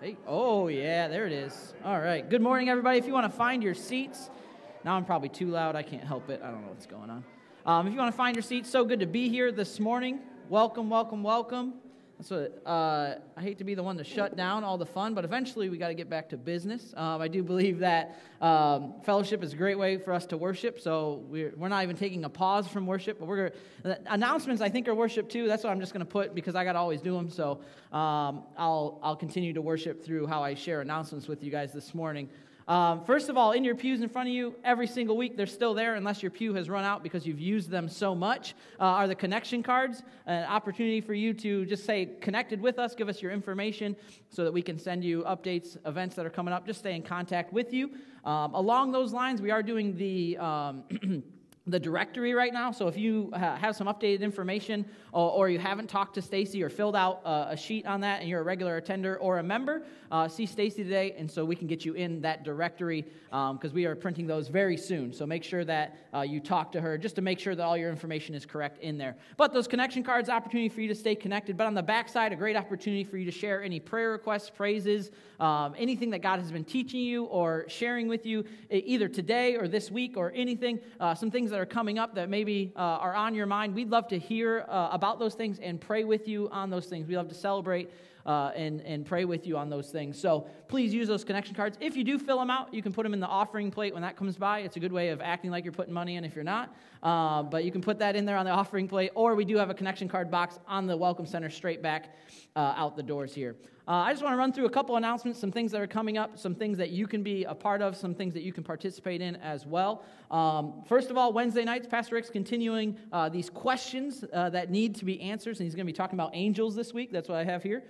Hey, oh yeah, there it is. All right. Good morning, everybody. If you want to find your seats, now I'm probably too loud. I can't help it. I don't know what's going on. Um, if you want to find your seats, so good to be here this morning. Welcome, welcome, welcome. What uh, I hate to be the one to shut down all the fun, but eventually we got to get back to business. Um, I do believe that um, fellowship is a great way for us to worship, so we're, we're not even taking a pause from worship. But we're gonna, announcements I think are worship too. That's what I'm just going to put because I got to always do them. So um, I'll I'll continue to worship through how I share announcements with you guys this morning. Um, first of all, in your pews in front of you, every single week, they're still there unless your pew has run out because you've used them so much, uh, are the connection cards. An opportunity for you to just say, connected with us, give us your information so that we can send you updates, events that are coming up, just stay in contact with you. Um, along those lines, we are doing the. Um, the directory right now. So if you have some updated information or, you haven't talked to Stacy or filled out uh, a sheet on that and you're a regular attender or a member, uh, see Stacy today, and so we can get you in that directory because um, we are printing those very soon. So make sure that uh, you talk to her just to make sure that all your information is correct in there. But those connection cards, opportunity for you to stay connected. But on the backside, a great opportunity for you to share any prayer requests, praises, um, anything that God has been teaching you or sharing with you either today or this week or anything, uh, some things that are coming up that maybe uh, are on your mind. We'd love to hear uh, about those things and pray with you on those things. We love to celebrate uh, and, and pray with you on those things. So please use those connection cards. If you do fill them out, you can put them in the offering plate when that comes by. It's a good way of acting like you're putting money in if you're not. Uh, but you can put that in there on the offering plate, or we do have a connection card box on the Welcome Center straight back uh, out the doors here. Uh, I just want to run through a couple announcements, some things that are coming up, some things that you can be a part of, some things that you can participate in as well. Um, first of all, Wednesday nights, Pastor Rick's continuing uh, these questions uh, that need to be answered, and he's going to be talking about angels this week. That's what I have here.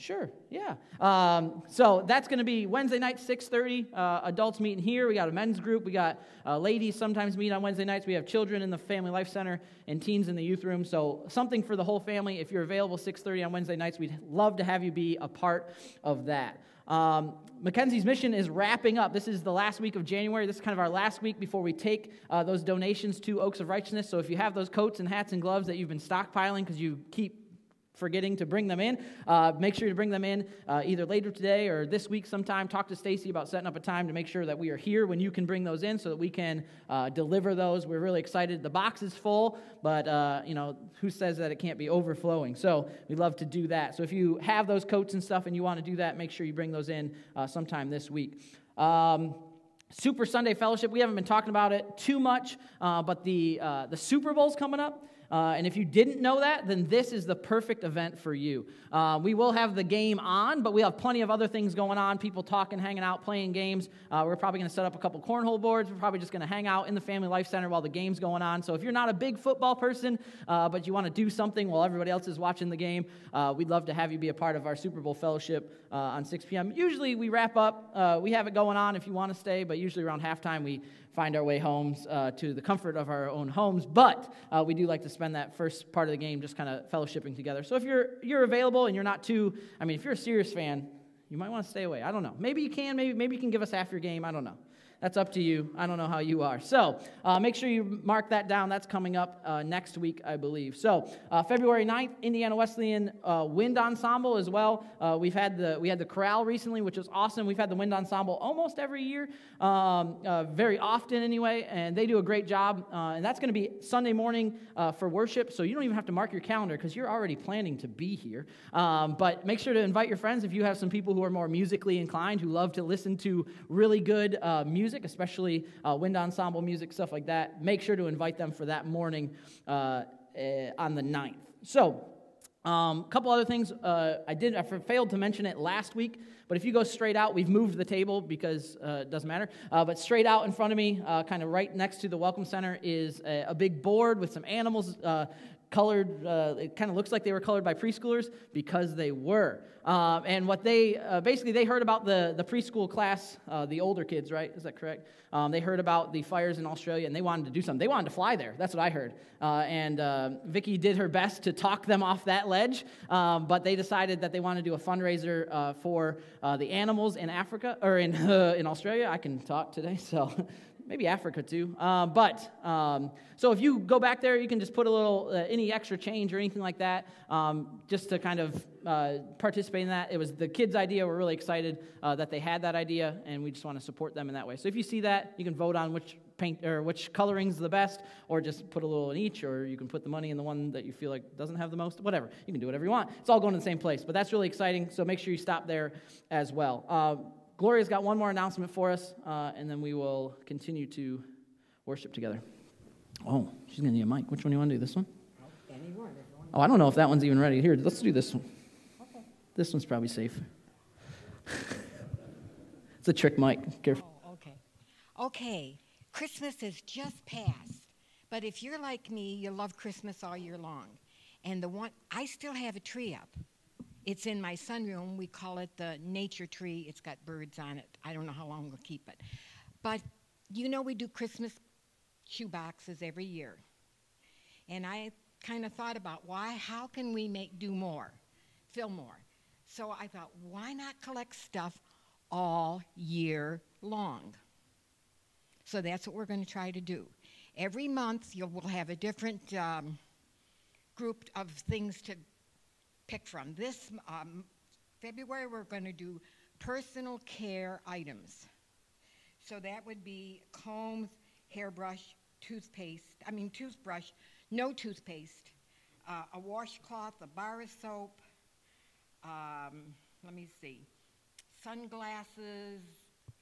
Sure, yeah. Um, so that's going to be Wednesday night, 6.30. Uh, adults meeting here. We got a men's group. We got uh, ladies sometimes meet on Wednesday nights. We have children in the Family Life Center and teens in the youth room. So something for the whole family. If you're available 6.30 on Wednesday nights, we'd love to have you be a part of that. Um, Mackenzie's mission is wrapping up. This is the last week of January. This is kind of our last week before we take uh, those donations to Oaks of Righteousness. So if you have those coats and hats and gloves that you've been stockpiling because you keep forgetting to bring them in. Uh, make sure to bring them in uh, either later today or this week sometime. Talk to Stacy about setting up a time to make sure that we are here when you can bring those in so that we can uh, deliver those. We're really excited. The box is full, but uh, you know who says that it can't be overflowing? So we love to do that. So if you have those coats and stuff and you want to do that, make sure you bring those in uh, sometime this week. Um, Super Sunday Fellowship. We haven't been talking about it too much, uh, but the the Super Bowl's coming up. Uh, and if you didn't know that, then this is the perfect event for you. Uh, we will have the game on, but we have plenty of other things going on people talking, hanging out, playing games. Uh, we're probably going to set up a couple cornhole boards. We're probably just going to hang out in the Family Life Center while the game's going on. So if you're not a big football person, uh, but you want to do something while everybody else is watching the game, uh, we'd love to have you be a part of our Super Bowl fellowship uh, on 6 p.m. Usually we wrap up, we have it going on if you want to stay, but usually around halftime we find our way homes uh, to the comfort of our own homes. But uh, we do like to spend that first part of the game just kind of fellowshipping together. So if you're you're available and you're not too, I mean, if you're a serious fan, you might want to stay away. I don't know. Maybe you can. Maybe maybe you can give us half your game. I don't know. That's up to you. I don't know how you are. So uh, make sure you mark that down. That's coming up uh, next week, I believe. So uh, February 9th, Indiana Wesleyan uh, Wind Ensemble as well. Uh, we've had the we had the chorale recently, which was awesome. We've had the Wind Ensemble almost every year, um, very often anyway, and they do a great job. and that's going to be Sunday morning for worship. So you don't even have to mark your calendar because you're already planning to be here. Um, but make sure to invite your friends if you have some people who are more musically inclined who love to listen to really good music music, especially uh, wind ensemble music, stuff like that, make sure to invite them for that morning uh, uh, on the 9th. So, a um, couple other things. Uh, I did. I failed to mention it last week, but if you go straight out, we've moved the table because uh, it doesn't matter. Uh, but straight out in front of me, uh, kind of right next to the welcome center, is a, a big board with some animals uh, colored. Uh, it kind of looks like they were colored by preschoolers because they were. Um, and what they uh, basically they heard about the, the preschool class, uh, the older kids, right? Is that correct? Um, they heard about the fires in Australia and they wanted to do something. They wanted to fly there. That's what I heard. Uh, and uh, Vicki did her best to talk them off that ledge, um, but they decided that they wanted to do a fundraiser uh, for the animals in Africa or in in Australia. I can talk today, so maybe Africa too. Uh, but um, so if you go back there, you can just put a little, uh, any extra change or anything like that, um, just to kind of uh, participate in that. It was the kids' idea. We're really excited uh, that they had that idea, and we just want to support them in that way. So if you see that, you can vote on which paint or which coloring's the best, or just put a little in each, or you can put the money in the one that you feel like doesn't have the most. Whatever, you can do whatever you want. It's all going to the same place, but that's really exciting. So make sure you stop there as well. Gloria's got one more announcement for us, uh, and then we will continue to worship together. Oh, she's going to need a mic. Which one do you want to do? This one? Oh, I don't know if that one's even ready. Here, let's do this one. Okay. This one's probably safe. it's a trick mic. Careful. Oh, okay. Okay. Christmas has just passed. But if you're like me, you love Christmas all year long. And the one I still have a tree up. It's in my sunroom. We call it the nature tree. It's got birds on it. I don't know how long we'll keep it. But you know, we do Christmas shoe boxes every year. And I kind of thought about why, how can we make do more, fill more? So I thought, why not collect stuff all year long? So that's what we're going to try to do. Every month, you will we'll have a different um, group of things to pick from. This um, February, we're going to do personal care items. So that would be combs, hairbrush, toothpaste, I mean toothbrush, no toothpaste, uh, a washcloth, a bar of soap, um, let me see, sunglasses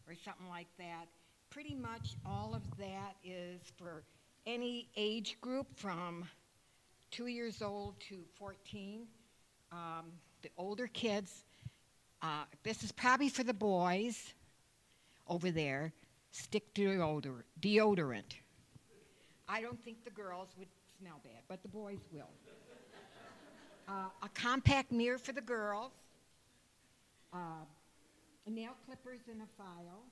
or something like that. Pretty much all of that is for any age group from two years old to 14 um, the older kids. Uh, this is probably for the boys over there. Stick deodorant. deodorant. I don't think the girls would smell bad, but the boys will. Uh, a compact mirror for the girls, uh, nail clippers and a file,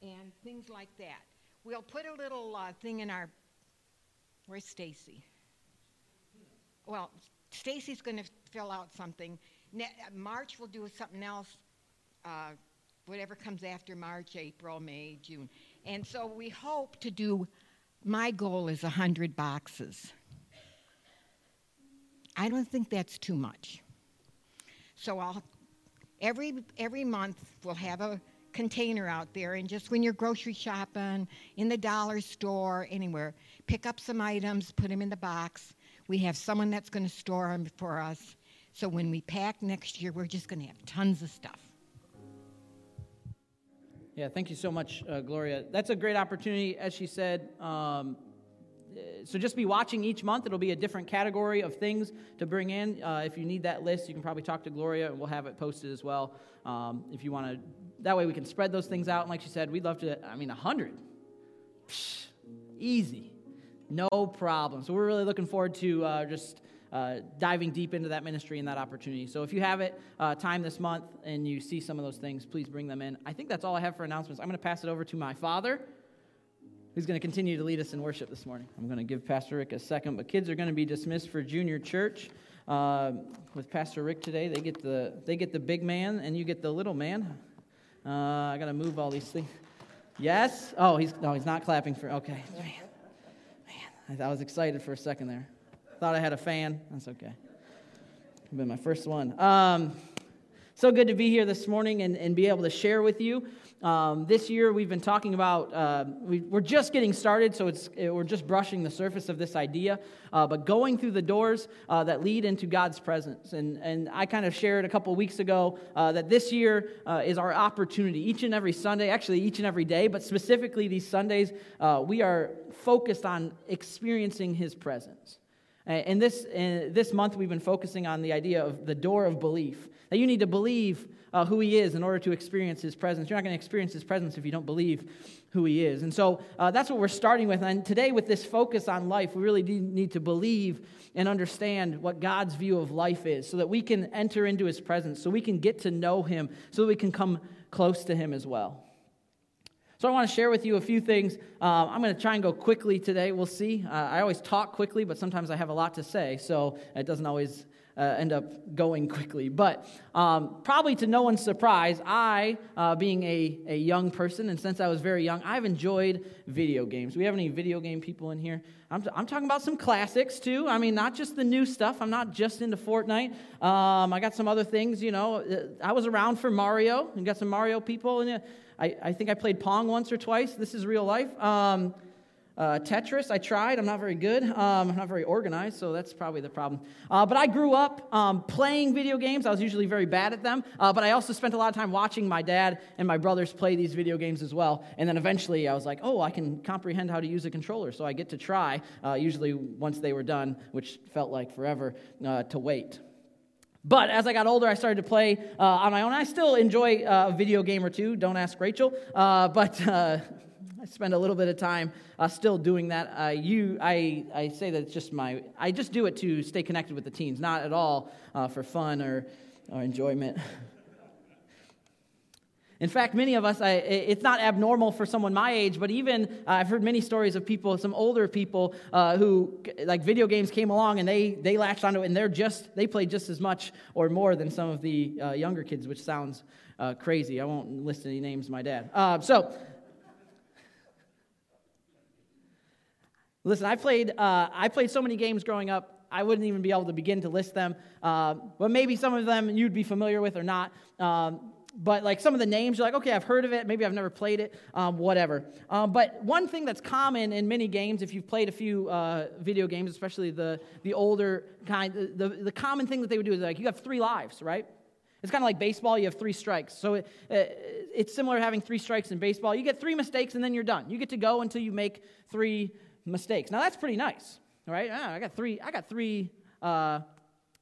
and things like that. We'll put a little uh, thing in our. Where's Stacy? Well, Stacy's going to fill out something. Ne- March we'll do something else. Uh, whatever comes after March, April, May, June. And so we hope to do, my goal is 100 boxes. I don't think that's too much. So I'll, every, every month we'll have a container out there, and just when you're grocery shopping, in the dollar store, anywhere, pick up some items, put them in the box, we have someone that's going to store them for us. So when we pack next year, we're just going to have tons of stuff. Yeah, thank you so much, uh, Gloria. That's a great opportunity, as she said. Um, so just be watching each month. It'll be a different category of things to bring in. Uh, if you need that list, you can probably talk to Gloria, and we'll have it posted as well. Um, if you want to, that way we can spread those things out. And like she said, we'd love to. I mean, a hundred, easy. No problem. So we're really looking forward to uh, just uh, diving deep into that ministry and that opportunity. So if you have it uh, time this month and you see some of those things, please bring them in. I think that's all I have for announcements. I'm going to pass it over to my father, who's going to continue to lead us in worship this morning. I'm going to give Pastor Rick a second, but kids are going to be dismissed for junior church. Uh, with Pastor Rick today, they get the they get the big man, and you get the little man. Uh, I got to move all these things. Yes. Oh, he's no, he's not clapping for. Okay. Man. I was excited for a second there. Thought I had a fan. That's okay. Been my first one. Um, so good to be here this morning and, and be able to share with you. Um, this year, we've been talking about, uh, we, are just getting started, so it's, it, we're just brushing the surface of this idea, uh, but going through the doors uh, that lead into God's presence. And, and I kind of shared a couple weeks ago uh, that this year uh, is our opportunity. Each and every Sunday, actually, each and every day, but specifically these Sundays, uh, we are focused on experiencing His presence. And this, this month, we've been focusing on the idea of the door of belief. That you need to believe uh, who He is in order to experience His presence. You're not going to experience His presence if you don't believe who He is. And so uh, that's what we're starting with. And today, with this focus on life, we really need to believe and understand what God's view of life is so that we can enter into His presence, so we can get to know Him, so that we can come close to Him as well. So I want to share with you a few things. Uh, I'm going to try and go quickly today. We'll see. Uh, I always talk quickly, but sometimes I have a lot to say, so it doesn't always uh, end up going quickly. But um, probably to no one's surprise, I, uh, being a, a young person, and since I was very young, I've enjoyed video games. We have any video game people in here? I'm, t- I'm talking about some classics too. I mean, not just the new stuff. I'm not just into Fortnite. Um, I got some other things, you know. Uh, I was around for Mario and got some Mario people. And I, I think I played Pong once or twice. This is real life. Um, uh, Tetris, I tried. I'm not very good. Um, I'm not very organized, so that's probably the problem. Uh, but I grew up um, playing video games. I was usually very bad at them. Uh, but I also spent a lot of time watching my dad and my brothers play these video games as well. And then eventually I was like, oh, I can comprehend how to use a controller. So I get to try, uh, usually once they were done, which felt like forever uh, to wait. But as I got older, I started to play uh, on my own. I still enjoy a video game or two. Don't ask Rachel. but I spend a little bit of time uh, still doing that. Uh, you, I, I say that it's just my, I just do it to stay connected with the teens, not at all uh, for fun or, or enjoyment. In fact, many of us, I, it's not abnormal for someone my age, but even uh, I've heard many stories of people, some older people uh, who, like video games came along and they, they latched onto it and they're just, they play just as much or more than some of the uh, younger kids, which sounds uh, crazy. I won't list any names, my dad. Uh, so, Listen, I played, uh, I played so many games growing up, I wouldn't even be able to begin to list them. Uh, but maybe some of them you'd be familiar with or not. Um, but like some of the names, you're like, okay, I've heard of it. Maybe I've never played it, um, whatever. Um, but one thing that's common in many games, if you've played a few uh, video games, especially the, the older kind, the, the common thing that they would do is like you have three lives, right? It's kind of like baseball, you have three strikes. So it, it's similar to having three strikes in baseball. You get three mistakes and then you're done. You get to go until you make three mistakes. Now that's pretty nice, right? Ah, I got three. I got three. Uh,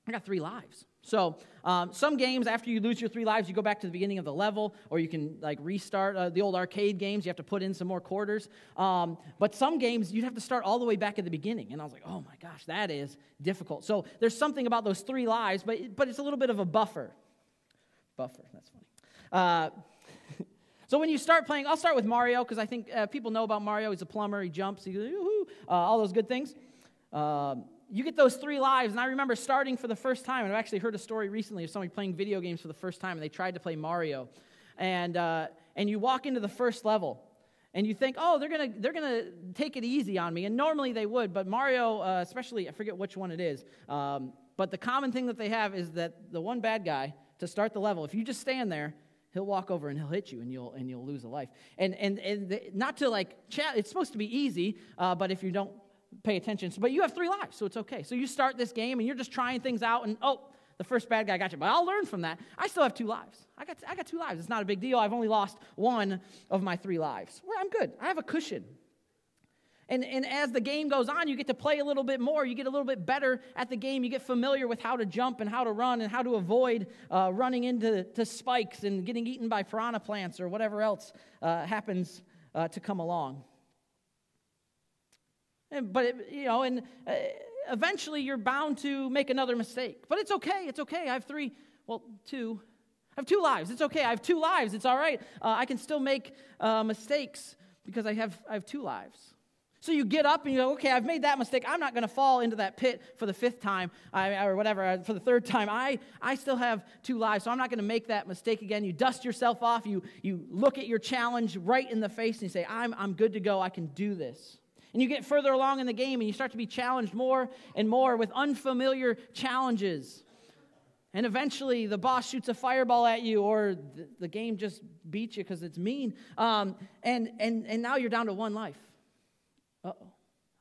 I got three lives. So um, some games, after you lose your three lives, you go back to the beginning of the level, or you can like restart uh, the old arcade games. You have to put in some more quarters. Um, but some games, you'd have to start all the way back at the beginning. And I was like, oh my gosh, that is difficult. So there's something about those three lives, but but it's a little bit of a buffer. Buffer. That's funny. Uh, so when you start playing, I'll start with Mario because I think uh, people know about Mario. He's a plumber, he jumps, he goes, uh, all those good things. Uh, you get those three lives, and I remember starting for the first time, and I've actually heard a story recently of somebody playing video games for the first time, and they tried to play Mario. And, uh, and you walk into the first level, and you think, oh, they're gonna they're gonna take it easy on me, and normally they would, but Mario, uh, especially, I forget which one it is, um, but the common thing that they have is that the one bad guy to start the level, if you just stand there, he'll walk over and he'll hit you and you'll and you'll lose a life. And and, and the, not to like chat it's supposed to be easy uh, but if you don't pay attention so, but you have three lives so it's okay. So you start this game and you're just trying things out and oh the first bad guy got you. But i'll learn from that. I still have two lives. I got i got two lives. It's not a big deal. I've only lost one of my three lives. Well i'm good. I have a cushion and, and as the game goes on, you get to play a little bit more. You get a little bit better at the game. You get familiar with how to jump and how to run and how to avoid uh, running into to spikes and getting eaten by piranha plants or whatever else uh, happens uh, to come along. And, but, it, you know, and uh, eventually you're bound to make another mistake. But it's okay. It's okay. I have three, well, two. I have two lives. It's okay. I have two lives. It's all right. Uh, I can still make uh, mistakes because I have, I have two lives. So you get up and you go, okay, I've made that mistake. I'm not going to fall into that pit for the fifth time or whatever, uh, for the third time. I, I still have two lives, so I'm not going to make that mistake again. You dust yourself off. You, you look at your challenge right in the face and you say, I'm, I'm good to go. I can do this. And you get further along in the game and you start to be challenged more and more with unfamiliar challenges. And eventually the boss shoots a fireball at you or the, the game just beats you because it's mean. Um, and, and, and now you're down to one life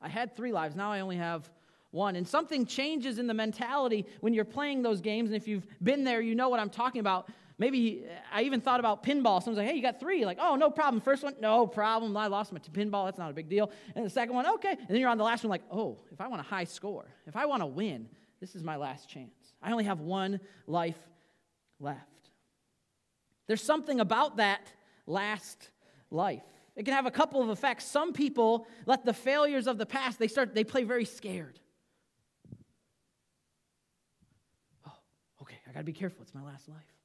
I had three lives, now I only have one. And something changes in the mentality when you're playing those games. And if you've been there, you know what I'm talking about. Maybe I even thought about pinball. Someone's like, hey, you got three. Like, oh, no problem. First one, no problem. I lost my pinball. That's not a big deal. And the second one, okay. And then you're on the last one, like, oh, if I want a high score, if I want to win, this is my last chance. I only have one life left. There's something about that last life. It can have a couple of effects. Some people let the failures of the past, they start, they play very scared. Oh, okay, I gotta be careful. It's my last life.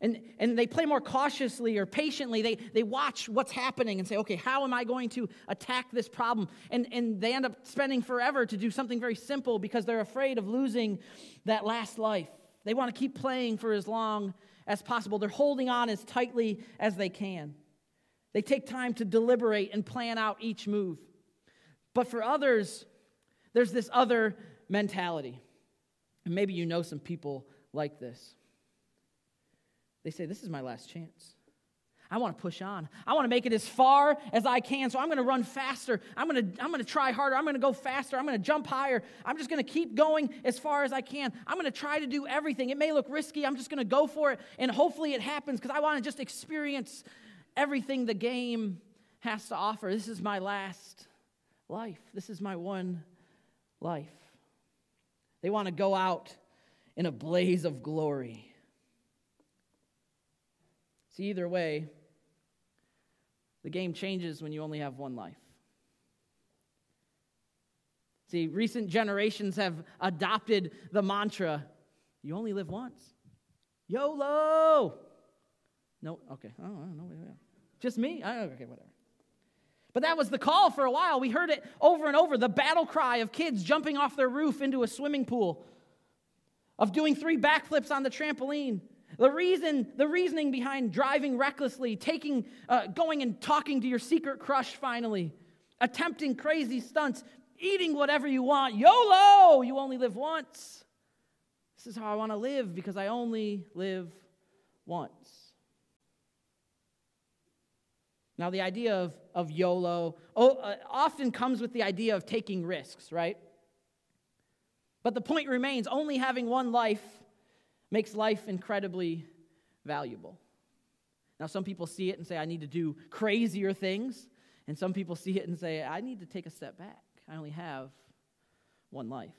And, and they play more cautiously or patiently. They, they watch what's happening and say, okay, how am I going to attack this problem? And, and they end up spending forever to do something very simple because they're afraid of losing that last life. They want to keep playing for as long as possible. They're holding on as tightly as they can. They take time to deliberate and plan out each move. But for others, there's this other mentality. And maybe you know some people like this. They say, This is my last chance. I want to push on. I want to make it as far as I can. So I'm going to run faster. I'm going to, I'm going to try harder. I'm going to go faster. I'm going to jump higher. I'm just going to keep going as far as I can. I'm going to try to do everything. It may look risky. I'm just going to go for it. And hopefully it happens because I want to just experience everything the game has to offer. This is my last life. This is my one life. They want to go out in a blaze of glory. See, either way, the game changes when you only have one life. See, recent generations have adopted the mantra you only live once. YOLO! No, okay. Oh, oh no, just me? I, Okay, whatever. But that was the call for a while. We heard it over and over the battle cry of kids jumping off their roof into a swimming pool, of doing three backflips on the trampoline. The reason, the reasoning behind driving recklessly, taking, uh, going and talking to your secret crush finally, attempting crazy stunts, eating whatever you want. YOLO! You only live once. This is how I want to live because I only live once. Now, the idea of, of YOLO oh, uh, often comes with the idea of taking risks, right? But the point remains only having one life makes life incredibly valuable. Now, some people see it and say, I need to do crazier things. And some people see it and say, I need to take a step back. I only have one life.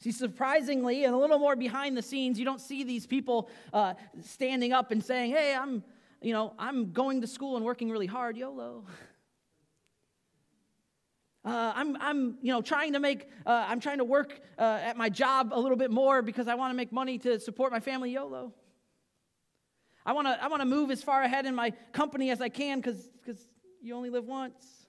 See, surprisingly, and a little more behind the scenes, you don't see these people uh, standing up and saying, Hey, I'm, you know, I'm going to school and working really hard, YOLO. Uh, I'm, I'm, you know, trying to make, uh, I'm trying to work uh, at my job a little bit more because I want to make money to support my family, YOLO. I want to, I want to move as far ahead in my company as I can because you only live once.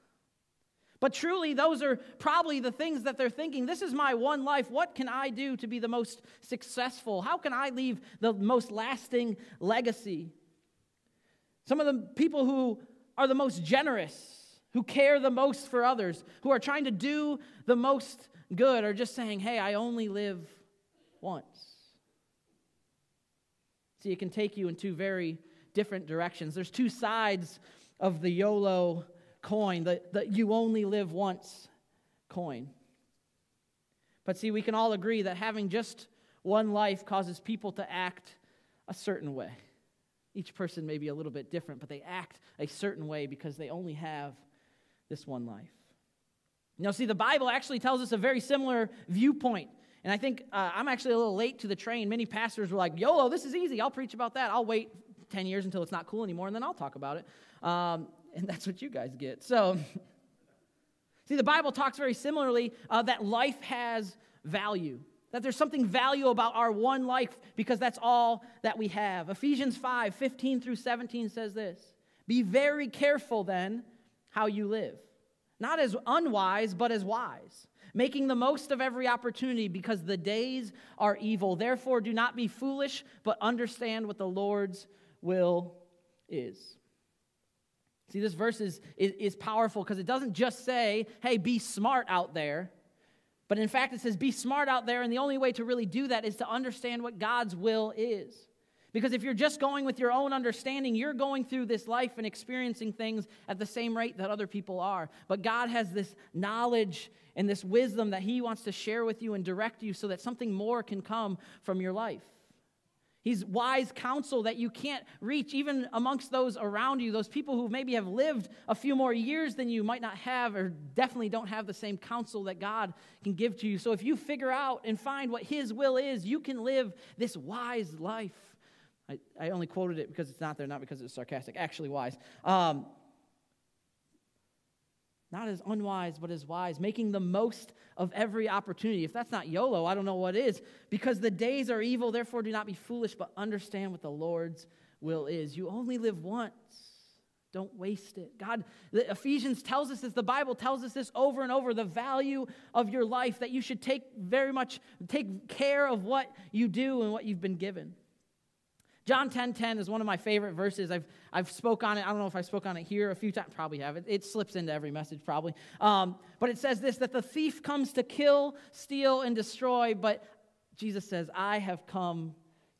But truly, those are probably the things that they're thinking. This is my one life. What can I do to be the most successful? How can I leave the most lasting legacy? Some of the people who are the most generous, who care the most for others, who are trying to do the most good, are just saying, hey, I only live once. See, it can take you in two very different directions. There's two sides of the YOLO coin, the, the you only live once coin. But see, we can all agree that having just one life causes people to act a certain way. Each person may be a little bit different, but they act a certain way because they only have this one life. Now, see, the Bible actually tells us a very similar viewpoint. And I think uh, I'm actually a little late to the train. Many pastors were like, YOLO, this is easy. I'll preach about that. I'll wait 10 years until it's not cool anymore, and then I'll talk about it. Um, and that's what you guys get. So, see, the Bible talks very similarly uh, that life has value that there's something valuable about our one life because that's all that we have. Ephesians 5 15 through 17 says this Be very careful then how you live, not as unwise, but as wise, making the most of every opportunity because the days are evil. Therefore, do not be foolish, but understand what the Lord's will is. See, this verse is, is, is powerful because it doesn't just say, hey, be smart out there. But in fact, it says, be smart out there, and the only way to really do that is to understand what God's will is. Because if you're just going with your own understanding, you're going through this life and experiencing things at the same rate that other people are. But God has this knowledge and this wisdom that He wants to share with you and direct you so that something more can come from your life. He's wise counsel that you can't reach, even amongst those around you. Those people who maybe have lived a few more years than you might not have, or definitely don't have the same counsel that God can give to you. So if you figure out and find what His will is, you can live this wise life. I, I only quoted it because it's not there, not because it's sarcastic, actually wise. Um, not as unwise, but as wise, making the most of every opportunity. If that's not YOLO, I don't know what is. Because the days are evil, therefore do not be foolish, but understand what the Lord's will is. You only live once. Don't waste it. God, the Ephesians tells us this, the Bible tells us this over and over the value of your life, that you should take very much, take care of what you do and what you've been given. John 10 10 is one of my favorite verses. I've, I've spoke on it. I don't know if I spoke on it here a few times. Probably have. It, it slips into every message, probably. Um, but it says this that the thief comes to kill, steal, and destroy. But Jesus says, I have come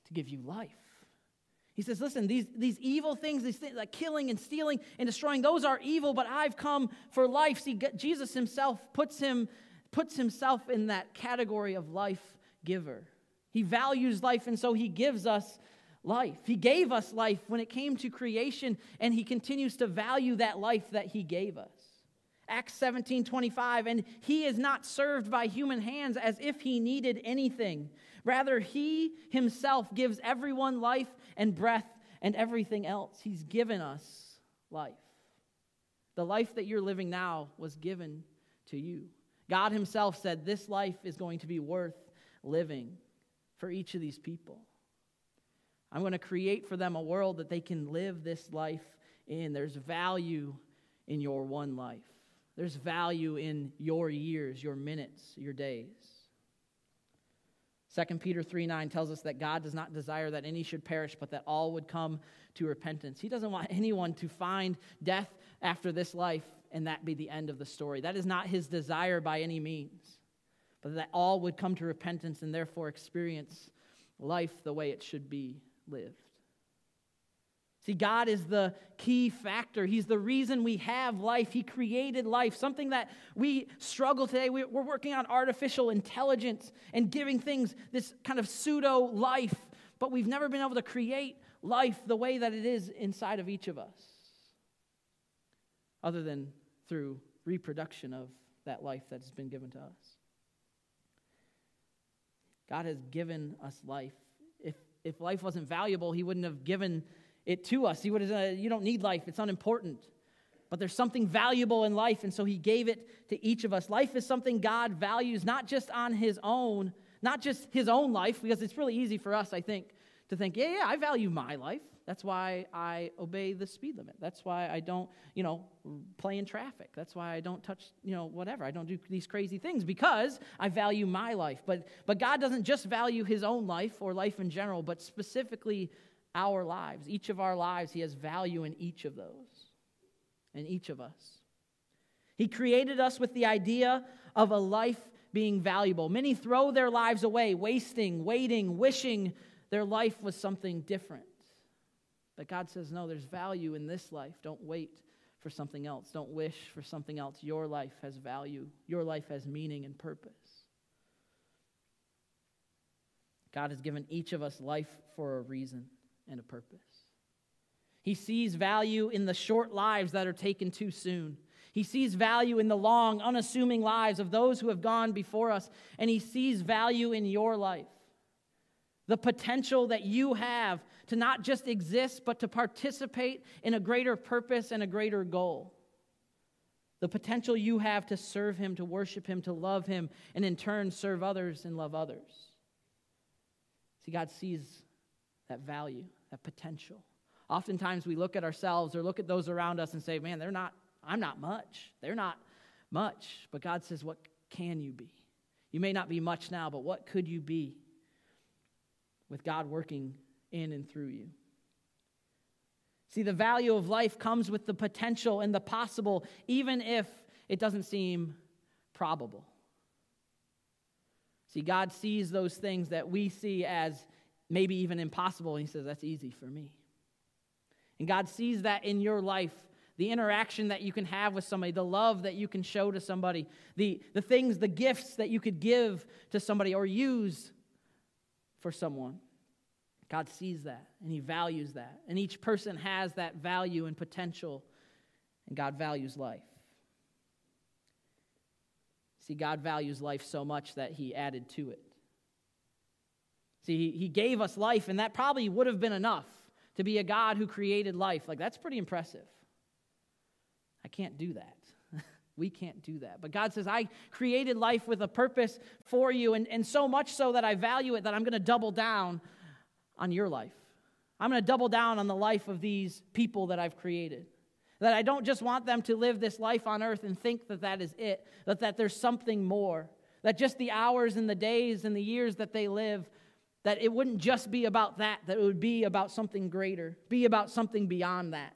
to give you life. He says, listen, these, these evil things, these things like killing and stealing and destroying, those are evil, but I've come for life. See, Jesus himself puts, him, puts himself in that category of life giver. He values life, and so he gives us life. He gave us life when it came to creation, and He continues to value that life that He gave us. Acts 17 25, and He is not served by human hands as if He needed anything. Rather, He Himself gives everyone life and breath and everything else. He's given us life. The life that you're living now was given to you. God Himself said, This life is going to be worth living for each of these people. I'm going to create for them a world that they can live this life in. There's value in your one life, there's value in your years, your minutes, your days. 2 Peter 3 9 tells us that God does not desire that any should perish, but that all would come to repentance. He doesn't want anyone to find death after this life and that be the end of the story. That is not his desire by any means, but that all would come to repentance and therefore experience life the way it should be lived. See, God is the key factor. He's the reason we have life. He created life, something that we struggle today. We're working on artificial intelligence and giving things this kind of pseudo life, but we've never been able to create life the way that it is inside of each of us, other than through reproduction of that life that's been given to us. God has given us life if life wasn't valuable, he wouldn't have given it to us. He would have said, You don't need life, it's unimportant. But there's something valuable in life, and so he gave it to each of us. Life is something God values, not just on his own, not just his own life, because it's really easy for us, I think, to think, yeah, yeah, I value my life. That's why I obey the speed limit. That's why I don't, you know, play in traffic. That's why I don't touch, you know, whatever. I don't do these crazy things because I value my life. But but God doesn't just value his own life or life in general, but specifically our lives. Each of our lives, he has value in each of those. In each of us. He created us with the idea of a life being valuable. Many throw their lives away, wasting, waiting, wishing their life was something different. But God says, no, there's value in this life. Don't wait for something else. Don't wish for something else. Your life has value, your life has meaning and purpose. God has given each of us life for a reason and a purpose. He sees value in the short lives that are taken too soon. He sees value in the long, unassuming lives of those who have gone before us, and he sees value in your life the potential that you have to not just exist, but to participate in a greater purpose and a greater goal. The potential you have to serve Him, to worship Him, to love Him, and in turn serve others and love others. See, God sees that value, that potential. Oftentimes we look at ourselves or look at those around us and say, man, they're not, I'm not much. They're not much. But God says, what can you be? You may not be much now, but what could you be? With God working in and through you. See, the value of life comes with the potential and the possible, even if it doesn't seem probable. See, God sees those things that we see as maybe even impossible, and He says, That's easy for me. And God sees that in your life the interaction that you can have with somebody, the love that you can show to somebody, the, the things, the gifts that you could give to somebody or use for someone. God sees that and He values that. And each person has that value and potential, and God values life. See, God values life so much that He added to it. See, He gave us life, and that probably would have been enough to be a God who created life. Like, that's pretty impressive. I can't do that. We can't do that. But God says, I created life with a purpose for you, and, and so much so that I value it that I'm going to double down on your life. I'm going to double down on the life of these people that I've created. That I don't just want them to live this life on earth and think that that is it, but that there's something more. That just the hours and the days and the years that they live, that it wouldn't just be about that, that it would be about something greater, be about something beyond that.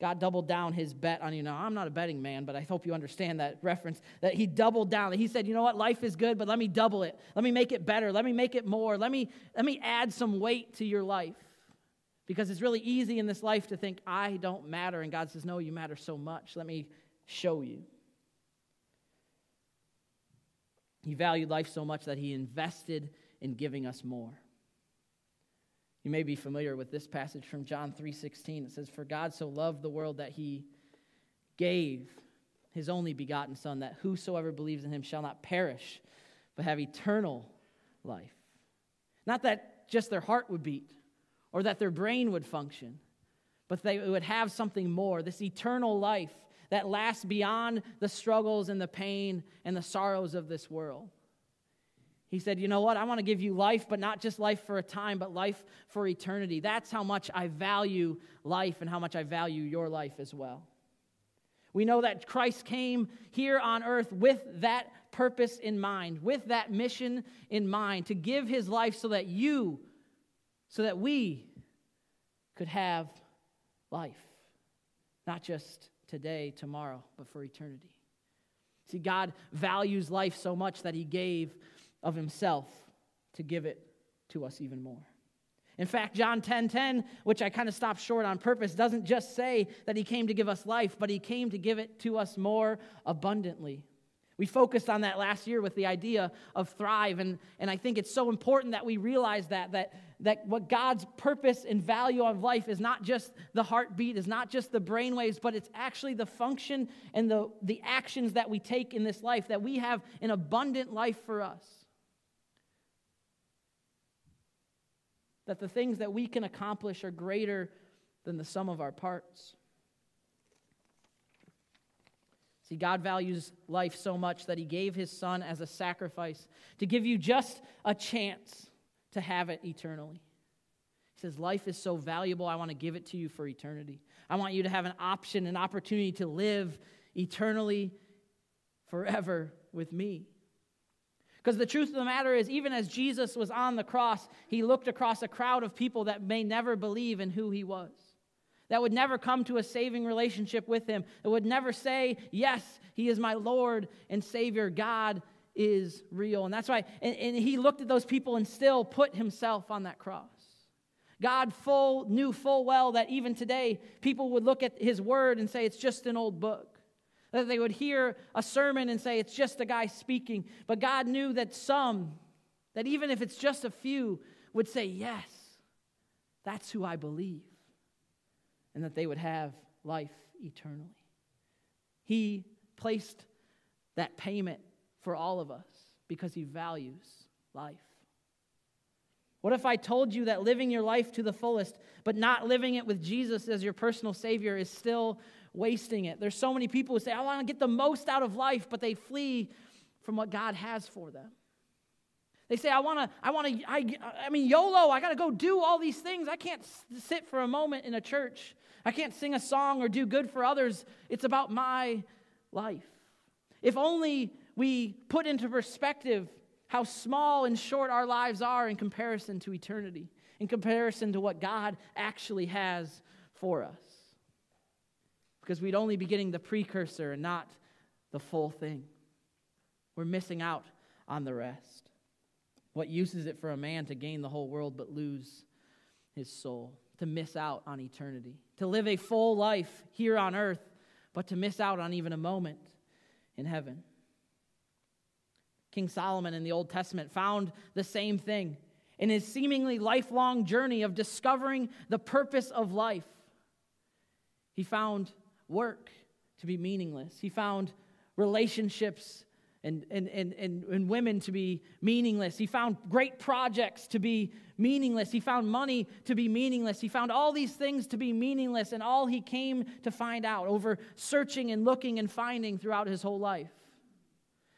God doubled down his bet on you. Now, I'm not a betting man, but I hope you understand that reference that he doubled down. He said, You know what? Life is good, but let me double it. Let me make it better. Let me make it more. Let me, let me add some weight to your life. Because it's really easy in this life to think, I don't matter. And God says, No, you matter so much. Let me show you. He valued life so much that he invested in giving us more. You may be familiar with this passage from John 3:16. It says, "For God so loved the world that he gave his only begotten son that whosoever believes in him shall not perish but have eternal life." Not that just their heart would beat or that their brain would function, but they would have something more, this eternal life that lasts beyond the struggles and the pain and the sorrows of this world. He said, You know what? I want to give you life, but not just life for a time, but life for eternity. That's how much I value life and how much I value your life as well. We know that Christ came here on earth with that purpose in mind, with that mission in mind, to give his life so that you, so that we could have life. Not just today, tomorrow, but for eternity. See, God values life so much that he gave of himself to give it to us even more. In fact, John 10 10, which I kind of stopped short on purpose, doesn't just say that he came to give us life, but he came to give it to us more abundantly. We focused on that last year with the idea of thrive, and, and I think it's so important that we realize that, that, that what God's purpose and value of life is not just the heartbeat, is not just the brainwaves, but it's actually the function and the, the actions that we take in this life, that we have an abundant life for us. That the things that we can accomplish are greater than the sum of our parts. See, God values life so much that He gave His Son as a sacrifice to give you just a chance to have it eternally. He says, Life is so valuable, I want to give it to you for eternity. I want you to have an option, an opportunity to live eternally forever with me. Because the truth of the matter is, even as Jesus was on the cross, he looked across a crowd of people that may never believe in who he was, that would never come to a saving relationship with him, that would never say, Yes, he is my Lord and Savior. God is real. And that's why, and, and he looked at those people and still put himself on that cross. God full knew full well that even today people would look at his word and say it's just an old book. That they would hear a sermon and say, it's just a guy speaking. But God knew that some, that even if it's just a few, would say, yes, that's who I believe. And that they would have life eternally. He placed that payment for all of us because he values life. What if I told you that living your life to the fullest, but not living it with Jesus as your personal Savior, is still wasting it. There's so many people who say, I want to get the most out of life, but they flee from what God has for them. They say, I want to, I want to, I, I mean, YOLO, I got to go do all these things. I can't sit for a moment in a church. I can't sing a song or do good for others. It's about my life. If only we put into perspective how small and short our lives are in comparison to eternity, in comparison to what God actually has for us because we'd only be getting the precursor and not the full thing. We're missing out on the rest. What use is it for a man to gain the whole world but lose his soul? To miss out on eternity, to live a full life here on earth, but to miss out on even a moment in heaven. King Solomon in the Old Testament found the same thing in his seemingly lifelong journey of discovering the purpose of life. He found work to be meaningless. He found relationships and, and, and, and, and women to be meaningless. He found great projects to be meaningless. He found money to be meaningless. He found all these things to be meaningless, and all he came to find out over searching and looking and finding throughout his whole life.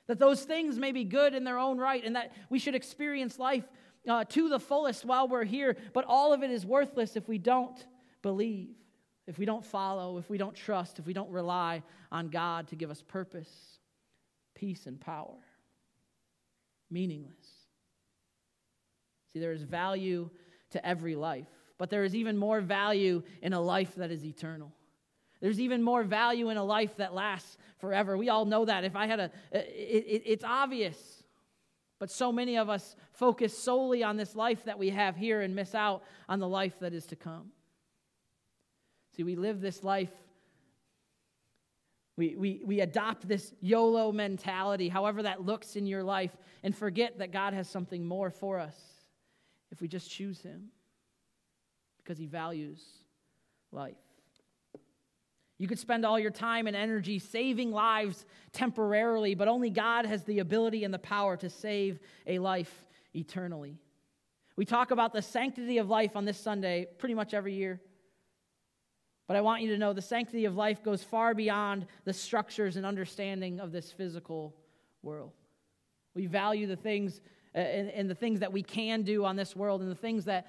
That those things may be good in their own right, and that we should experience life uh, to the fullest while we're here, but all of it is worthless if we don't believe, if we don't follow, if we don't trust, if we don't rely on God to give us purpose peace and power. Meaningless. See, there is value to every life, but there is even more value in a life that is eternal. There's even more value in a life that lasts forever. We all know that. If I had a, it, it, it's obvious. But so many of us focus solely on this life that we have here and miss out on the life that is to come. See, we live this life we, we, we adopt this YOLO mentality, however that looks in your life, and forget that God has something more for us if we just choose Him because He values life. You could spend all your time and energy saving lives temporarily, but only God has the ability and the power to save a life eternally. We talk about the sanctity of life on this Sunday pretty much every year. But I want you to know the sanctity of life goes far beyond the structures and understanding of this physical world. We value the things uh, and, and, the things that we can do on this world and the things that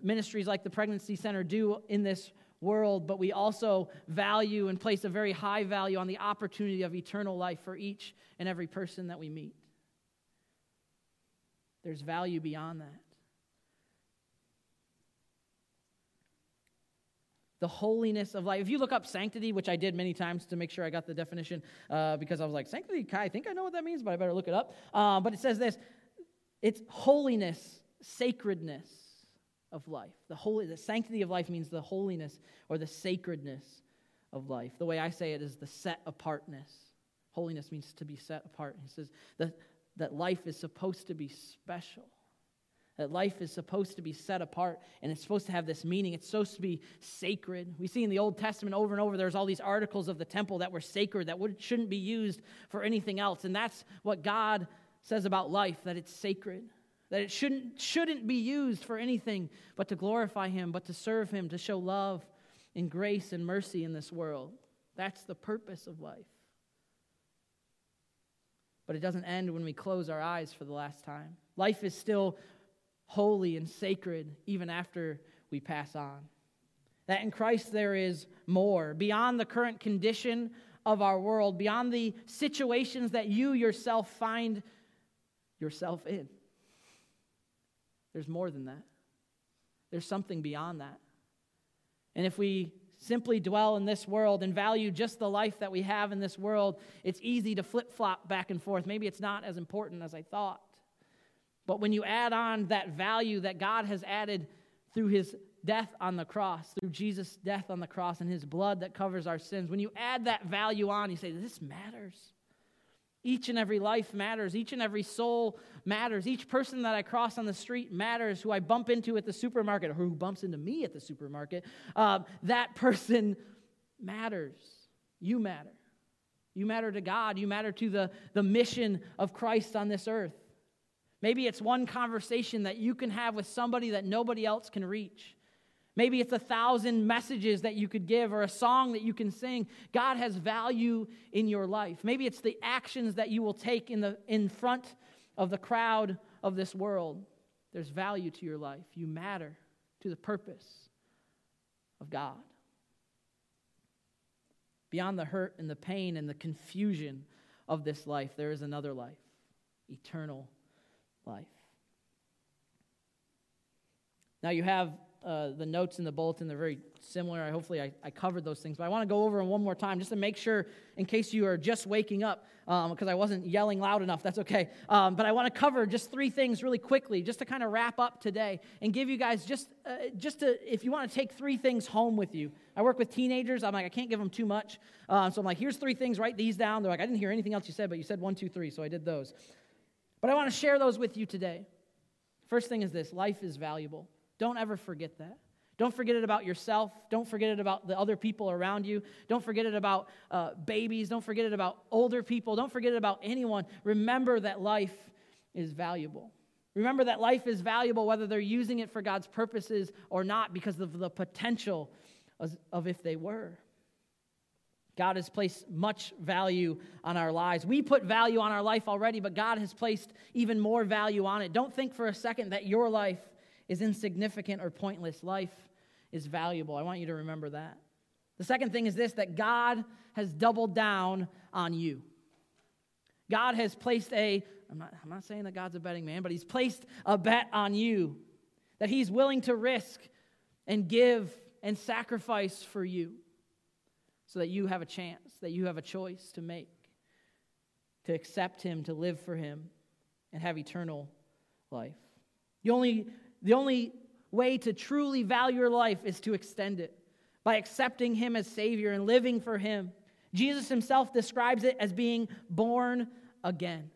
ministries like the Pregnancy Center do in this world, but we also value and place a very high value on the opportunity of eternal life for each and every person that we meet. There's value beyond that. The holiness of life. If you look up sanctity, which I did many times to make sure I got the definition, uh, because I was like, sanctity, I think I know what that means, but I better look it up. Uh, but it says this it's holiness, sacredness of life. The, holy, the sanctity of life means the holiness or the sacredness of life. The way I say it is the set apartness. Holiness means to be set apart. He says that, that life is supposed to be special that life is supposed to be set apart and it's supposed to have this meaning. It's supposed to be sacred. We see in the Old Testament over and over, there's all these articles of the temple that were sacred, that would, shouldn't be used for anything else. And that's what God says about life, that it's sacred, that it shouldn't, shouldn't be used for anything but to glorify Him, but to serve Him, to show love and grace and mercy in this world. That's the purpose of life. But it doesn't end when we close our eyes for the last time. Life is still holy and sacred even after we pass on. That in Christ there is more, beyond the current condition of our world, beyond the situations that you yourself find yourself in. There's more than that. There's something beyond that. And if we simply dwell in this world and value just the life that we have in this world, it's easy to flip flop back and forth. Maybe it's not as important as I thought. But when you add on that value that God has added through his death on the cross, through Jesus' death on the cross and his blood that covers our sins, when you add that value on, you say, This matters. Each and every life matters. Each and every soul matters. Each person that I cross on the street matters. Who I bump into at the supermarket or who bumps into me at the supermarket, uh, that person matters. You matter. You matter to God. You matter to the, the mission of Christ on this earth. Maybe it's one conversation that you can have with somebody that nobody else can reach. Maybe it's a thousand messages that you could give or a song that you can sing. God has value in your life. Maybe it's the actions that you will take in, the, in front of the crowd of this world. There's value to your life. You matter to the purpose of God. Beyond the hurt and the pain and the confusion of this life, there is another life, eternal life. Now, you have uh, the notes in the bulletin. They're very similar. I, hopefully, I, I covered those things. But I want to go over them one more time just to make sure, in case you are just waking up, because um, I wasn't yelling loud enough. That's okay. Um, but I want to cover just three things really quickly, just to kind of wrap up today and give you guys just, uh, just to, if you want to take three things home with you. I work with teenagers. I'm like, I can't give them too much. Uh, so I'm like, here's three things, write these down. They're like, I didn't hear anything else you said, but you said one, two, three. So I did those. But I want to share those with you today. First thing is this life is valuable. Don't ever forget that. Don't forget it about yourself. Don't forget it about the other people around you. Don't forget it about uh, babies. Don't forget it about older people. Don't forget it about anyone. Remember that life is valuable. Remember that life is valuable whether they're using it for God's purposes or not because of the potential of, of if they were. God has placed much value on our lives. We put value on our life already, but God has placed even more value on it. Don't think for a second that your life is insignificant or pointless. Life is valuable. I want you to remember that. The second thing is this that God has doubled down on you. God has placed a, I'm not, I'm not saying that God's a betting man, but He's placed a bet on you that He's willing to risk and give and sacrifice for you so that you have a chance, that you have a choice to make, to accept Him, to live for Him, and have eternal life. The only, the only way to truly value your life is to extend it by accepting Him as Savior and living for Him. Jesus Himself describes it as being born again,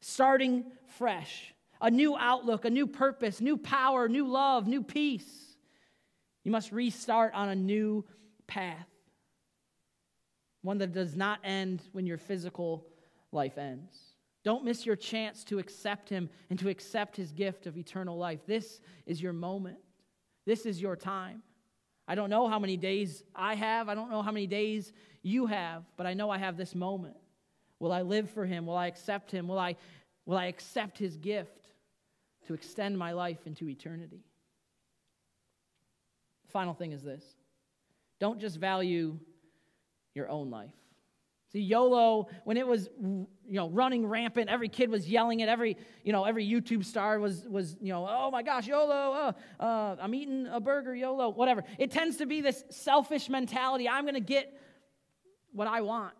starting fresh, a new outlook, a new purpose, new power, new love, new peace. You must restart on a new path, one that does not end when your physical life ends. Don't miss your chance to accept Him and to accept His gift of eternal life. This is your moment. This is your time. I don't know how many days I have. I don't know how many days you have, but I know I have this moment. Will I live for Him? Will I accept Him? Will I, will I accept His gift to extend my life into eternity? The final thing is this don't just value your own life. See, YOLO, when it was you know running rampant, every kid was yelling it. Every you know every YouTube star was was you know oh my gosh YOLO, uh, uh, I'm eating a burger YOLO, whatever. It tends to be this selfish mentality. I'm going to get what I want.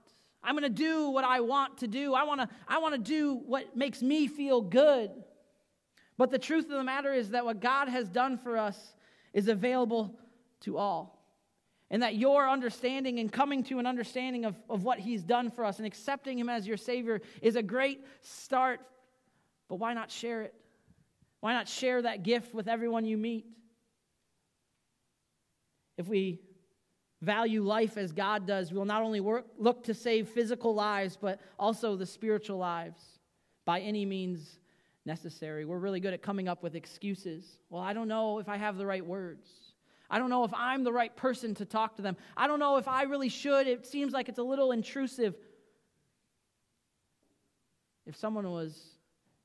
I'm going to do what I want to do. I want to I want to do what makes me feel good. But the truth of the matter is that what God has done for us is available to all. And that your understanding and coming to an understanding of, of what He's done for us and accepting Him as your Savior is a great start. But why not share it? Why not share that gift with everyone you meet? If we value life as God does, we will not only work, look to save physical lives, but also the spiritual lives by any means necessary. We're really good at coming up with excuses. Well, I don't know if I have the right words. I don't know if I'm the right person to talk to them. I don't know if I really should. It seems like it's a little intrusive. If someone was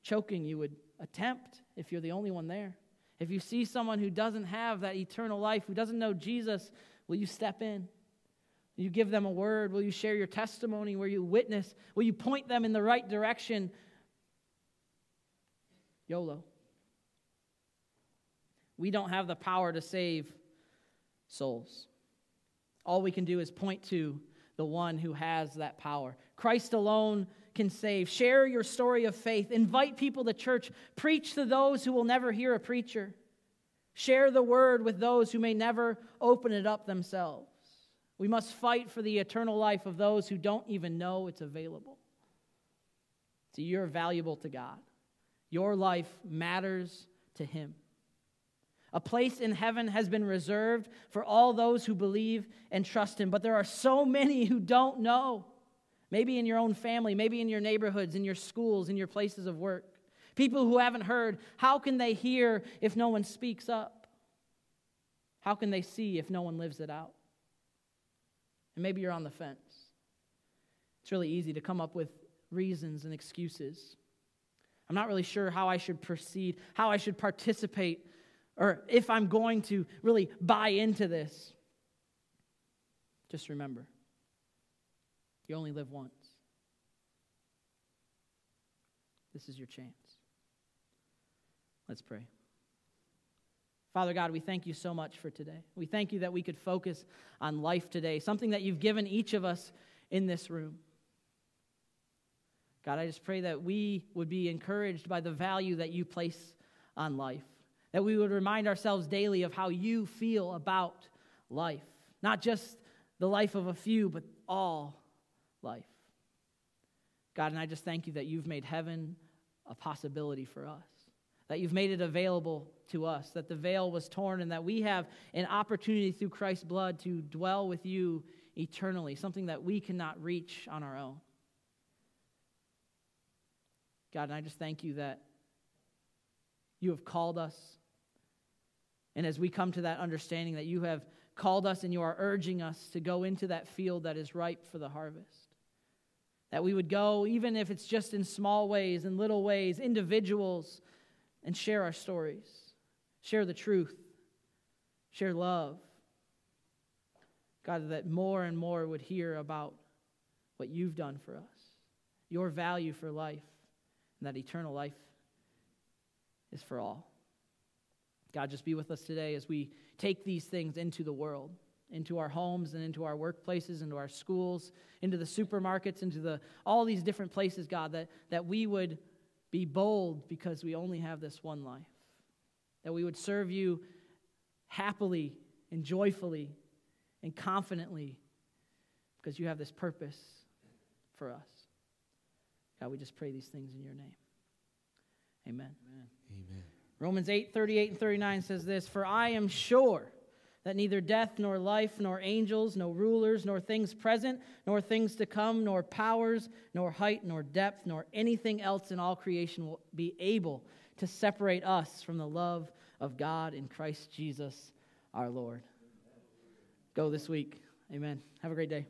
choking, you would attempt if you're the only one there. If you see someone who doesn't have that eternal life, who doesn't know Jesus, will you step in? Will you give them a word? Will you share your testimony? Will you witness? Will you point them in the right direction? YOLO. We don't have the power to save souls. All we can do is point to the one who has that power. Christ alone can save. Share your story of faith. Invite people to church. Preach to those who will never hear a preacher. Share the word with those who may never open it up themselves. We must fight for the eternal life of those who don't even know it's available. See, you're valuable to God. Your life matters to Him. A place in heaven has been reserved for all those who believe and trust Him. But there are so many who don't know. Maybe in your own family, maybe in your neighborhoods, in your schools, in your places of work. People who haven't heard, how can they hear if no one speaks up? How can they see if no one lives it out? And maybe you're on the fence. It's really easy to come up with reasons and excuses. I'm not really sure how I should proceed, how I should participate or if I'm going to really buy into this, just remember you only live once. This is your chance. Let's pray. Father God, we thank you so much for today. We thank you that we could focus on life today, something that you've given each of us in this room. God, I just pray that we would be encouraged by the value that you place on life that we would remind ourselves daily of how you feel about life. Not just the life of a few, but all life. God, and I just thank you that you've made heaven a possibility for us. that you've made it available to us, that the veil was torn, and that we have an opportunity through Christ's blood to dwell with you eternally, something that we cannot reach on our own. God, and I just thank you that you have called us. And as we come to that understanding that you have called us and you are urging us to go into that field that is ripe for the harvest. That we would go, even if it's just in small ways, in little ways, individuals, and share our stories, share the truth, share love. God, that more and more would hear about what you've done for us, your value for life, and that eternal life is for all. God, just be with us today as we take these things into the world, into our homes and into our workplaces, into our schools, into the supermarkets, into the, all these different places, God, that, that we would be bold because we only have this one life. That we would serve you happily and joyfully and confidently because you have this purpose for us. God, we just pray these things in your name. Amen. Amen. Amen. Romans 8, 38 and 39 says this For I am sure that neither death, nor life, nor angels, nor rulers, nor things present, nor things to come, nor powers, nor height, nor depth, nor anything else in all creation will be able to separate us from the love of God in Christ Jesus our Lord. Go this week. Amen. Have a great day.